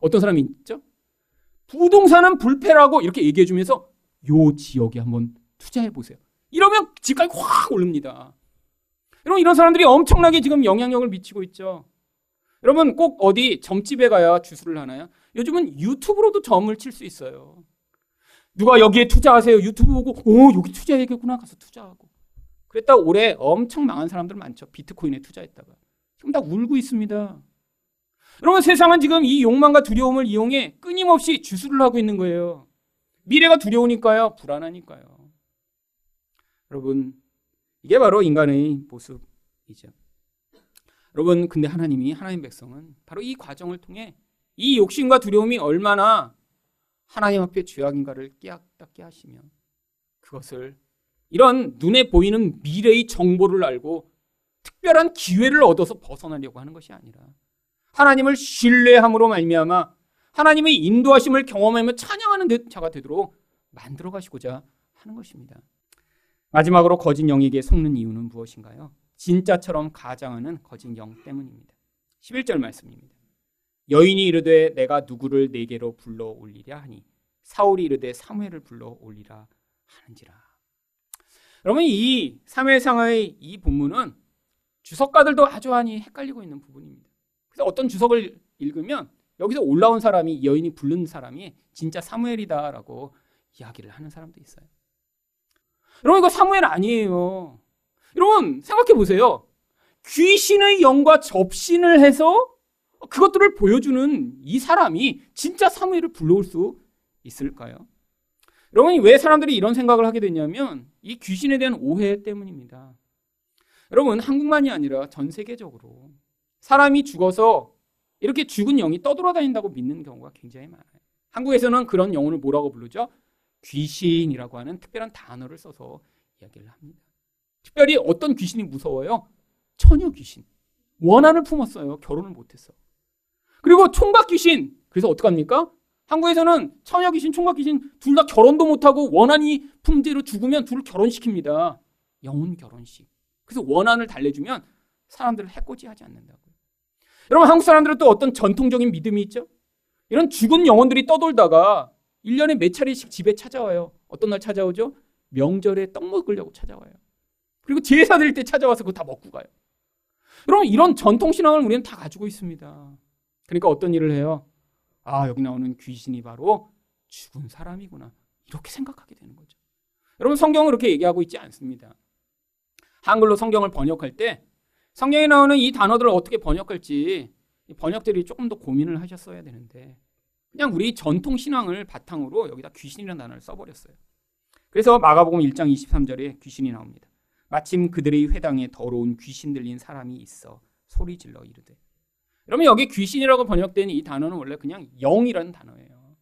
어떤 사람이 있죠? 부동산은 불패라고 이렇게 얘기해 주면서 요 지역에 한번 투자해 보세요. 이러면 집값이 확 오릅니다. 여러분 이런 사람들이 엄청나게 지금 영향력을 미치고 있죠. 여러분 꼭 어디 점집에 가야 주술을 하나요? 요즘은 유튜브로도 점을 칠 수 있어요. 누가 여기에 투자하세요. 유튜브 보고 오 여기 투자해야겠구나 가서 투자하고. 그랬다 올해 엄청 망한 사람들 많죠. 비트코인에 투자했다가 지금 다 울고 있습니다. 여러분 세상은 지금 이 욕망과 두려움을 이용해 끊임없이 주술을 하고 있는 거예요. 미래가 두려우니까요. 불안하니까요. 여러분 이게 바로 인간의 모습이죠. 여러분 근데 하나님이 하나님 백성은 바로 이 과정을 통해 이 욕심과 두려움이 얼마나 하나님 앞에 죄악인가를 깨닫게 하시며 그것을 이런 눈에 보이는 미래의 정보를 알고 특별한 기회를 얻어서 벗어나려고 하는 것이 아니라 하나님을 신뢰함으로 말미암아 하나님의 인도하심을 경험하며 찬양하는 자가 되도록 만들어 가시고자 하는 것입니다. 마지막으로 거짓 영에게 속는 이유는 무엇인가요? 진짜처럼 가장하는 거짓 영 때문입니다. 11절 말씀입니다. 여인이 이르되 내가 누구를 내게로 불러 올리랴 하니 사울이 이르되 사무엘을 불러 올리라 하는지라. 여러분 이 사무엘상의 이 본문은 주석가들도 아주 많이 헷갈리고 있는 부분입니다. 그래서 어떤 주석을 읽으면 여기서 올라온 사람이 여인이 부른 사람이 진짜 사무엘이다라고 이야기를 하는 사람도 있어요. 여러분 이거 사무엘 아니에요. 여러분 생각해 보세요. 귀신의 영과 접신을 해서 그것들을 보여주는 이 사람이 진짜 사무엘을 불러올 수 있을까요? 여러분 왜 사람들이 이런 생각을 하게 됐냐면 이 귀신에 대한 오해 때문입니다. 여러분 한국만이 아니라 전 세계적으로 사람이 죽어서 이렇게 죽은 영이 떠돌아다닌다고 믿는 경우가 굉장히 많아요. 한국에서는 그런 영혼을 뭐라고 부르죠? 귀신이라고 하는 특별한 단어를 써서 이야기를 합니다. 특별히 어떤 귀신이 무서워요? 처녀 귀신. 원한을 품었어요. 결혼을 못했어. 그리고 총각 귀신. 그래서 어떡합니까? 한국에서는 처녀 귀신, 총각 귀신 둘 다 결혼도 못하고 원한이 품제로 죽으면 둘을 결혼시킵니다. 영혼 결혼식. 그래서 원한을 달래주면 사람들을 해코지하지 않는다고요. 여러분 한국 사람들은 또 어떤 전통적인 믿음이 있죠? 이런 죽은 영혼들이 떠돌다가 1년에 몇 차례씩 집에 찾아와요. 어떤 날 찾아오죠? 명절에 떡 먹으려고 찾아와요. 그리고 제사 드릴 때 찾아와서 그거 다 먹고 가요. 여러분 이런 전통 신앙을 우리는 다 가지고 있습니다. 그러니까 어떤 일을 해요? 아, 여기 나오는 귀신이 바로 죽은 사람이구나. 이렇게 생각하게 되는 거죠. 여러분 성경은 그렇게 얘기하고 있지 않습니다. 한글로 성경을 번역할 때 성경에 나오는 이 단어들을 어떻게 번역할지 번역들이 조금 더 고민을 하셨어야 되는데 그냥 우리 전통 신앙을 바탕으로 여기다 귀신이라는 단어를 써버렸어요. 그래서 마가복음 1장 23절에 귀신이 나옵니다. 마침 그들의 회당에 더러운 귀신 들린 사람이 있어 소리 질러 이르되. 여러분 여기 귀신이라고 번역된 이 단어는 원래 그냥 영이라는 단어예요.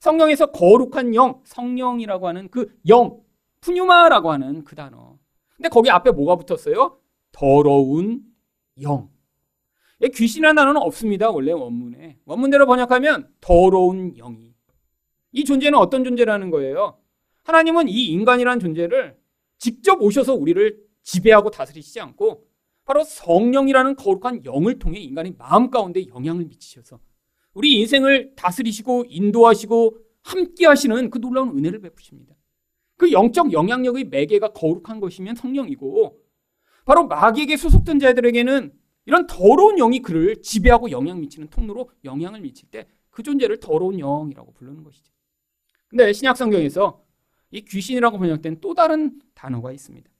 성경에서 거룩한 영, 성령이라고 하는 그 영, 푸뉴마라고 하는 그 단어. 근데 거기 앞에 뭐가 붙었어요? 더러운 영. 귀신이라는 단어는 없습니다. 원래 원문에. 원문대로 번역하면 더러운 영이. 이 존재는 어떤 존재라는 거예요? 하나님은 이 인간이라는 존재를 직접 오셔서 우리를 지배하고 다스리시지 않고 바로 성령이라는 거룩한 영을 통해 인간의 마음 가운데 영향을 미치셔서 우리 인생을 다스리시고 인도하시고 함께 하시는 그 놀라운 은혜를 베푸십니다. 그 영적 영향력의 매개가 거룩한 것이면 성령이고 바로 마귀에게 소속된 자들에게는 이런 더러운 영이 그를 지배하고 영향 미치는 통로로 영향을 미칠 때 그 존재를 더러운 영이라고 부르는 것이죠. 근데 신약 성경에서 이 귀신이라고 번역된 또 다른 단어가 있습니다.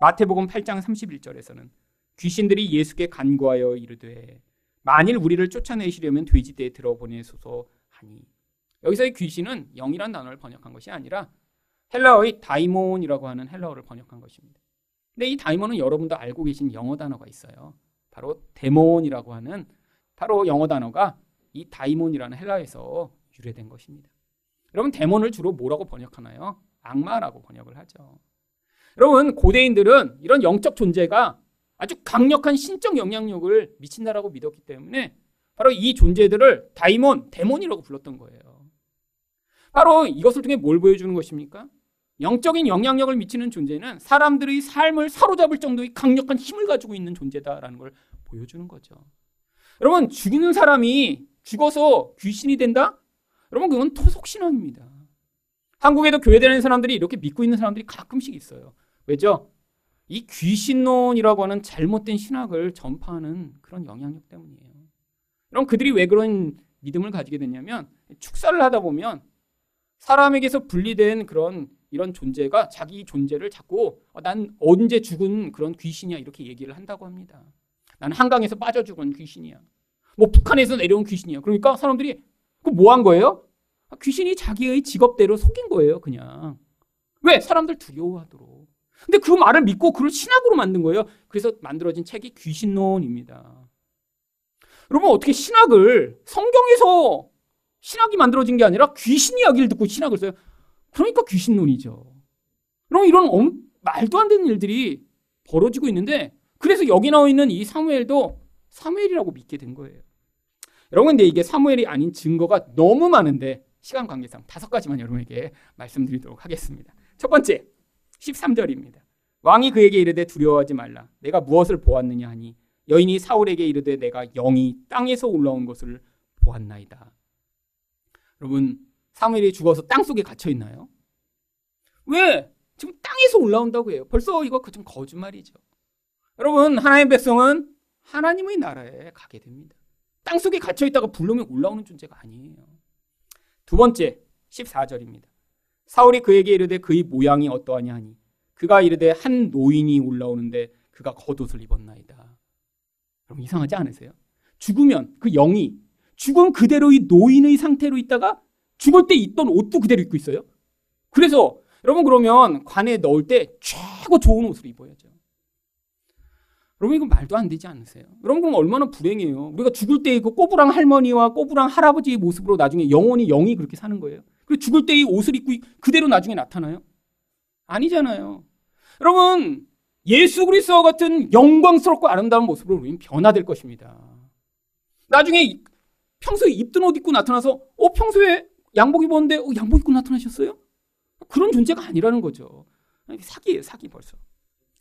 마태복음 8장 31절에서는 귀신들이 예수께 간구하여 이르되 만일 우리를 쫓아내시려면 돼지대에 들어보내소서 하니 여기서의 귀신은 영이란 단어를 번역한 것이 아니라 헬라어의 다이몬이라고 하는 헬라어를 번역한 것입니다. 근데 이 다이몬은 여러분도 알고 계신 영어 단어가 있어요. 바로 데몬이라고 하는 바로 영어 단어가 이 다이몬이라는 헬라에서 유래된 것입니다. 여러분 데몬을 주로 뭐라고 번역하나요? 악마라고 번역을 하죠. 여러분 고대인들은 이런 영적 존재가 아주 강력한 신적 영향력을 미친다라고 믿었기 때문에 바로 이 존재들을 다이몬, 데몬이라고 불렀던 거예요. 바로 이것을 통해 뭘 보여주는 것입니까? 영적인 영향력을 미치는 존재는 사람들의 삶을 사로잡을 정도의 강력한 힘을 가지고 있는 존재다라는 걸 보여주는 거죠. 여러분, 죽이는 사람이 죽어서 귀신이 된다? 여러분, 그건 토속신앙입니다. 한국에도 교회 다니는 사람들이 이렇게 믿고 있는 사람들이 가끔씩 있어요. 왜죠? 이 귀신론이라고 하는 잘못된 신학을 전파하는 그런 영향력 때문이에요. 그럼 그들이 왜 그런 믿음을 가지게 됐냐면 축사를 하다 보면 사람에게서 분리된 그런 이런 존재가 자기 존재를 자꾸 어, 난 언제 죽은 그런 귀신이야 이렇게 얘기를 한다고 합니다. 나는 한강에서 빠져 죽은 귀신이야. 뭐 북한에서 내려온 귀신이야. 그러니까 사람들이 그 뭐 한 거예요? 귀신이 자기의 직업대로 속인 거예요, 그냥. 왜? 사람들 두려워하도록. 근데 그 말을 믿고 그걸 신학으로 만든 거예요. 그래서 만들어진 책이 귀신론입니다. 여러분, 어떻게 신학을 성경에서 신학이 만들어진 게 아니라 귀신 이야기를 듣고 신학을 써요? 그러니까 귀신론이죠. 그럼 이런 엄, 말도 안 되는 일들이 벌어지고 있는데 그래서 여기 나와 있는 이 사무엘도 사무엘이라고 믿게 된 거예요. 여러분 근데 이게 사무엘이 아닌 증거가 너무 많은데 시간 관계상 다섯 가지만 여러분에게 말씀드리도록 하겠습니다. 첫 번째 13절입니다. 왕이 그에게 이르되 두려워하지 말라. 내가 무엇을 보았느냐 하니 여인이 사울에게 이르되 내가 영이 땅에서 올라온 것을 보았나이다. 여러분 사무엘이 죽어서 땅 속에 갇혀 있나요? 왜? 지금 땅에서 올라온다고 해요. 벌써 이거 그좀 거짓말이죠. 여러분 하나님의 백성은 하나님의 나라에 가게 됩니다. 땅 속에 갇혀 있다가 불르면 올라오는 존재가 아니에요. 두 번째 14절입니다. 사울이 그에게 이르되 그의 모양이 어떠하냐 하니 그가 이르되 한 노인이 올라오는데 그가 겉옷을 입었나이다. 여러분 이상하지 않으세요? 죽으면 그 영이 죽은 그대로의 노인의 상태로 있다가 죽을 때 입던 옷도 그대로 입고 있어요. 그래서 여러분 그러면 관에 넣을 때 최고 좋은 옷을 입어야죠. 여러분 이건 말도 안 되지 않으세요? 여러분 그럼 얼마나 불행해요. 우리가 죽을 때 그 꼬부랑 할머니와 꼬부랑 할아버지의 모습으로 나중에 영원히 영이 그렇게 사는 거예요. 그리고 죽을 때 이 옷을 입고 그대로 나중에 나타나요? 아니잖아요. 여러분 예수 그리스도와 같은 영광스럽고 아름다운 모습으로 우리는 변화될 것입니다. 나중에 평소에 입던 옷 입고 나타나서 어 평소에 양복 입었는데 어, 양복 입고 나타나셨어요? 그런 존재가 아니라는 거죠. 사기예요, 사기 벌써.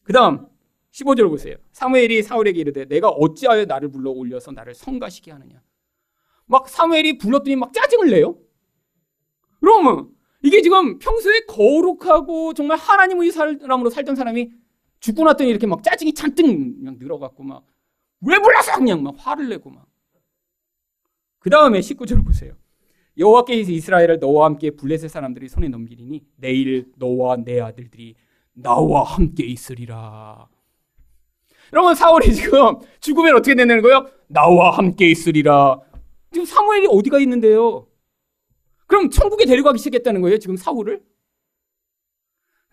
그 다음 15절 보세요. 사무엘이 사울에게 이르되 내가 어찌하여 나를 불러 올려서 나를 성가시게 하느냐. 막 사무엘이 불렀더니 막 짜증을 내요. 그러면 이게 지금 평소에 거룩하고 정말 하나님의 사람으로 살던 사람이 죽고 났더니 이렇게 막 짜증이 잔뜩 그냥 늘어갖고 막 왜 불렀어 그냥 막 화를 내고 막. 그 다음에 19절 보세요. 여호와께서 이스라엘을 너와 함께 블레셋 사람들이 손에 넘기리니 내일 너와 내 아들들이 나와 함께 있으리라. 여러분 사울이 지금 죽으면 어떻게 되는 거예요? 나와 함께 있으리라. 지금 사무엘이 어디가 있는데요? 그럼 천국에 데려가기 시작했다는 거예요, 지금 사울을?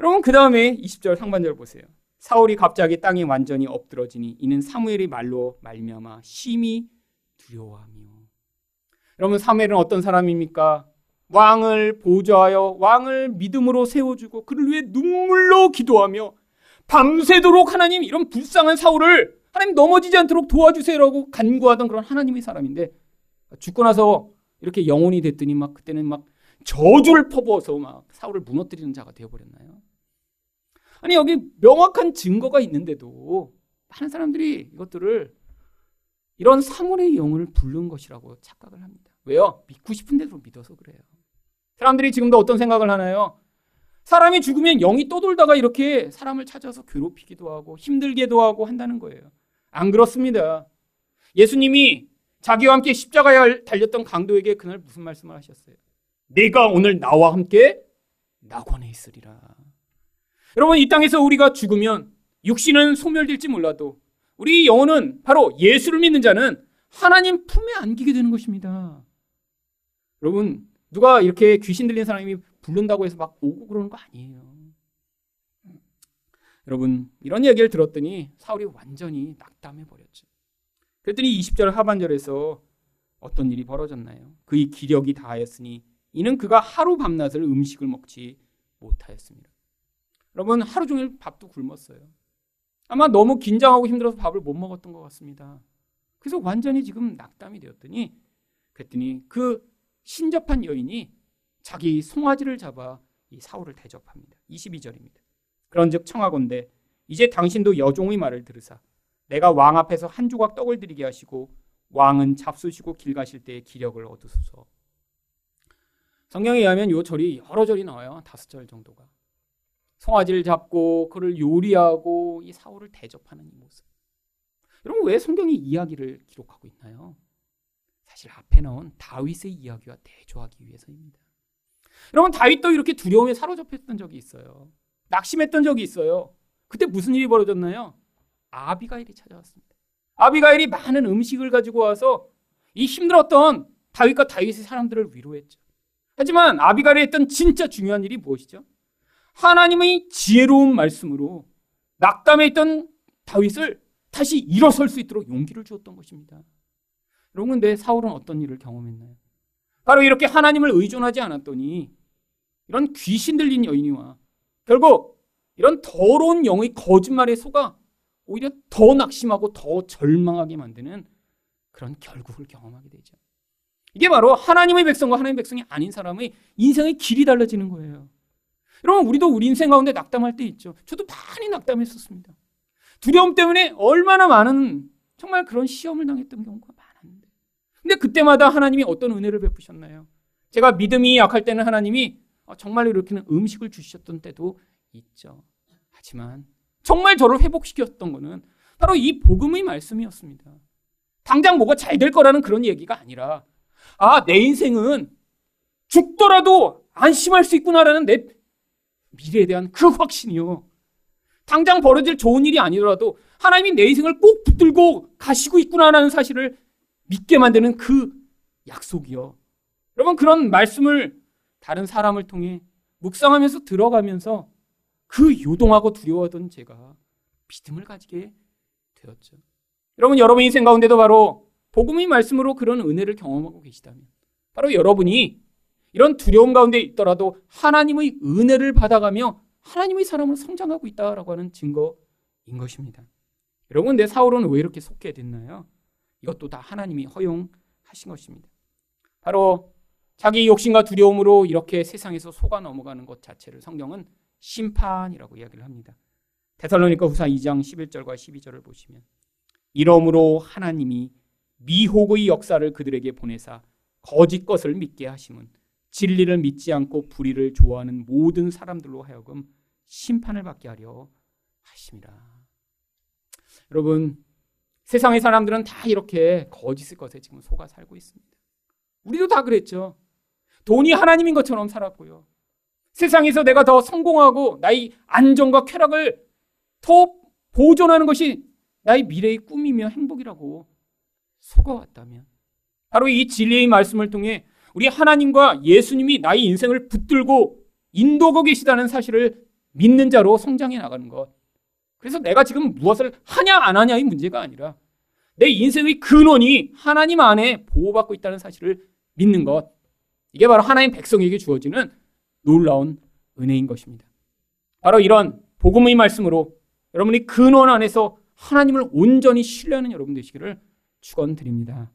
여러분 그 다음에 20절 상반절 보세요. 사울이 갑자기 땅에 완전히 엎드러지니 이는 사무엘의 말로 말미암아 심히 두려워하며. 여러분 사무엘은 어떤 사람입니까? 왕을 보좌하여 왕을 믿음으로 세워주고 그를 위해 눈물로 기도하며 밤새도록 하나님 이런 불쌍한 사울을 하나님 넘어지지 않도록 도와주세요라고 간구하던 그런 하나님의 사람인데 죽고 나서 이렇게 영혼이 됐더니 막 그때는 막 저주를 퍼부어서 막 사울을 무너뜨리는 자가 되어버렸나요? 아니 여기 명확한 증거가 있는데도 많은 사람들이 이것들을 이런 사물의 영혼을 부른 것이라고 착각을 합니다. 왜요? 믿고 싶은 대로 믿어서 그래요. 사람들이 지금도 어떤 생각을 하나요? 사람이 죽으면 영이 떠돌다가 이렇게 사람을 찾아서 괴롭히기도 하고 힘들게도 하고 한다는 거예요. 안 그렇습니다. 예수님이 자기와 함께 십자가에 달렸던 강도에게 그날 무슨 말씀을 하셨어요? 내가 오늘 나와 함께 낙원에 있으리라. 여러분 이 땅에서 우리가 죽으면 육신은 소멸될지 몰라도 우리 영혼은 바로 예수를 믿는 자는 하나님 품에 안기게 되는 것입니다. 여러분 누가 이렇게 귀신 들린 사람이 부른다고 해서 막 오고 그러는 거 아니에요. 여러분 이런 얘기를 들었더니 사울이 완전히 낙담해 버렸죠. 그랬더니 20절 하반절에서 어떤 일이 벌어졌나요? 그의 기력이 다하였으니 이는 그가 하루 밤낮을 음식을 먹지 못하였습니다. 여러분 하루 종일 밥도 굶었어요. 아마 너무 긴장하고 힘들어서 밥을 못 먹었던 것 같습니다. 그래서 완전히 지금 낙담이 되었더니 그랬더니 그 신접한 여인이 자기 송아지를 잡아 이 사울을 대접합니다. 22절입니다. 그런즉 청하건대 이제 당신도 여종의 말을 들으사 내가 왕 앞에서 한 조각 떡을 드리게 하시고 왕은 잡수시고 길 가실 때에 기력을 얻으소서. 성경에 의하면 요 절이 여러 절이 나와요. 다섯 절 정도가. 송아지를 잡고 그를 요리하고 이 사울을 대접하는 이 모습. 여러분 왜 성경이 이야기를 기록하고 있나요? 사실 앞에 나온 다윗의 이야기와 대조하기 위해서입니다. 여러분 다윗도 이렇게 두려움에 사로잡혔던 적이 있어요. 낙심했던 적이 있어요. 그때 무슨 일이 벌어졌나요? 아비가일이 찾아왔습니다. 아비가일이 많은 음식을 가지고 와서 이 힘들었던 다윗과 다윗의 사람들을 위로했죠. 하지만 아비갈이 했던 진짜 중요한 일이 무엇이죠? 하나님의 지혜로운 말씀으로 낙담해 있던 다윗을 다시 일어설 수 있도록 용기를 주었던 것입니다. 근데 사울은 어떤 일을 경험했나요? 바로 이렇게 하나님을 의존하지 않았더니 이런 귀신 들린 여인이와 결국 이런 더러운 영의 거짓말에 속아 오히려 더 낙심하고 더 절망하게 만드는 그런 결국을 경험하게 되죠. 이게 바로 하나님의 백성과 하나님의 백성이 아닌 사람의 인생의 길이 달라지는 거예요. 여러분, 우리도 우리 인생 가운데 낙담할 때 있죠. 저도 많이 낙담했었습니다. 두려움 때문에 얼마나 많은 정말 그런 시험을 당했던 경우가. 근데 그때마다 하나님이 어떤 은혜를 베푸셨나요? 제가 믿음이 약할 때는 하나님이 어, 정말로 이렇게는 음식을 주셨던 때도 있죠. 하지만 정말 저를 회복시켰던 것은 바로 이 복음의 말씀이었습니다. 당장 뭐가 잘 될 거라는 그런 얘기가 아니라 아, 내 인생은 죽더라도 안심할 수 있구나라는 내 미래에 대한 그 확신이요. 당장 벌어질 좋은 일이 아니더라도 하나님이 내 인생을 꼭 붙들고 가시고 있구나라는 사실을 믿게 만드는 그 약속이요. 여러분, 그런 말씀을 다른 사람을 통해 묵상하면서 들어가면서 그 요동하고 두려워하던 제가 믿음을 가지게 되었죠. 여러분, 여러분 인생 가운데도 바로 복음의 말씀으로 그런 은혜를 경험하고 계시다면 바로 여러분이 이런 두려움 가운데 있더라도 하나님의 은혜를 받아가며 하나님의 사람으로 성장하고 있다라고 하는 증거인 것입니다. 여러분, 내 사울은 왜 이렇게 속게 됐나요? 이것도 다 하나님이 허용하신 것입니다. 바로 자기 욕심과 두려움으로 이렇게 세상에서 속아 넘어가는 것 자체를 성경은 심판이라고 이야기를 합니다. 데살로니가 후사 2장 11절과 12절을 보시면 이러므로 하나님이 미혹의 역사를 그들에게 보내사 거짓 것을 믿게 하심은 진리를 믿지 않고 불의를 좋아하는 모든 사람들로 하여금 심판을 받게 하려 하심이라. 여러분, 세상의 사람들은 다 이렇게 거짓의 것에 지금 속아 살고 있습니다. 우리도 다 그랬죠. 돈이 하나님인 것처럼 살았고요. 세상에서 내가 더 성공하고 나의 안정과 쾌락을 더 보존하는 것이 나의 미래의 꿈이며 행복이라고 속아왔다면 바로 이 진리의 말씀을 통해 우리 하나님과 예수님이 나의 인생을 붙들고 인도하고 계시다는 사실을 믿는 자로 성장해 나가는 것. 그래서 내가 지금 무엇을 하냐 안 하냐의 문제가 아니라 내 인생의 근원이 하나님 안에 보호받고 있다는 사실을 믿는 것. 이게 바로 하나님 백성에게 주어지는 놀라운 은혜인 것입니다. 바로 이런 복음의 말씀으로 여러분이 근원 안에서 하나님을 온전히 신뢰하는 여러분 되시기를 축원드립니다.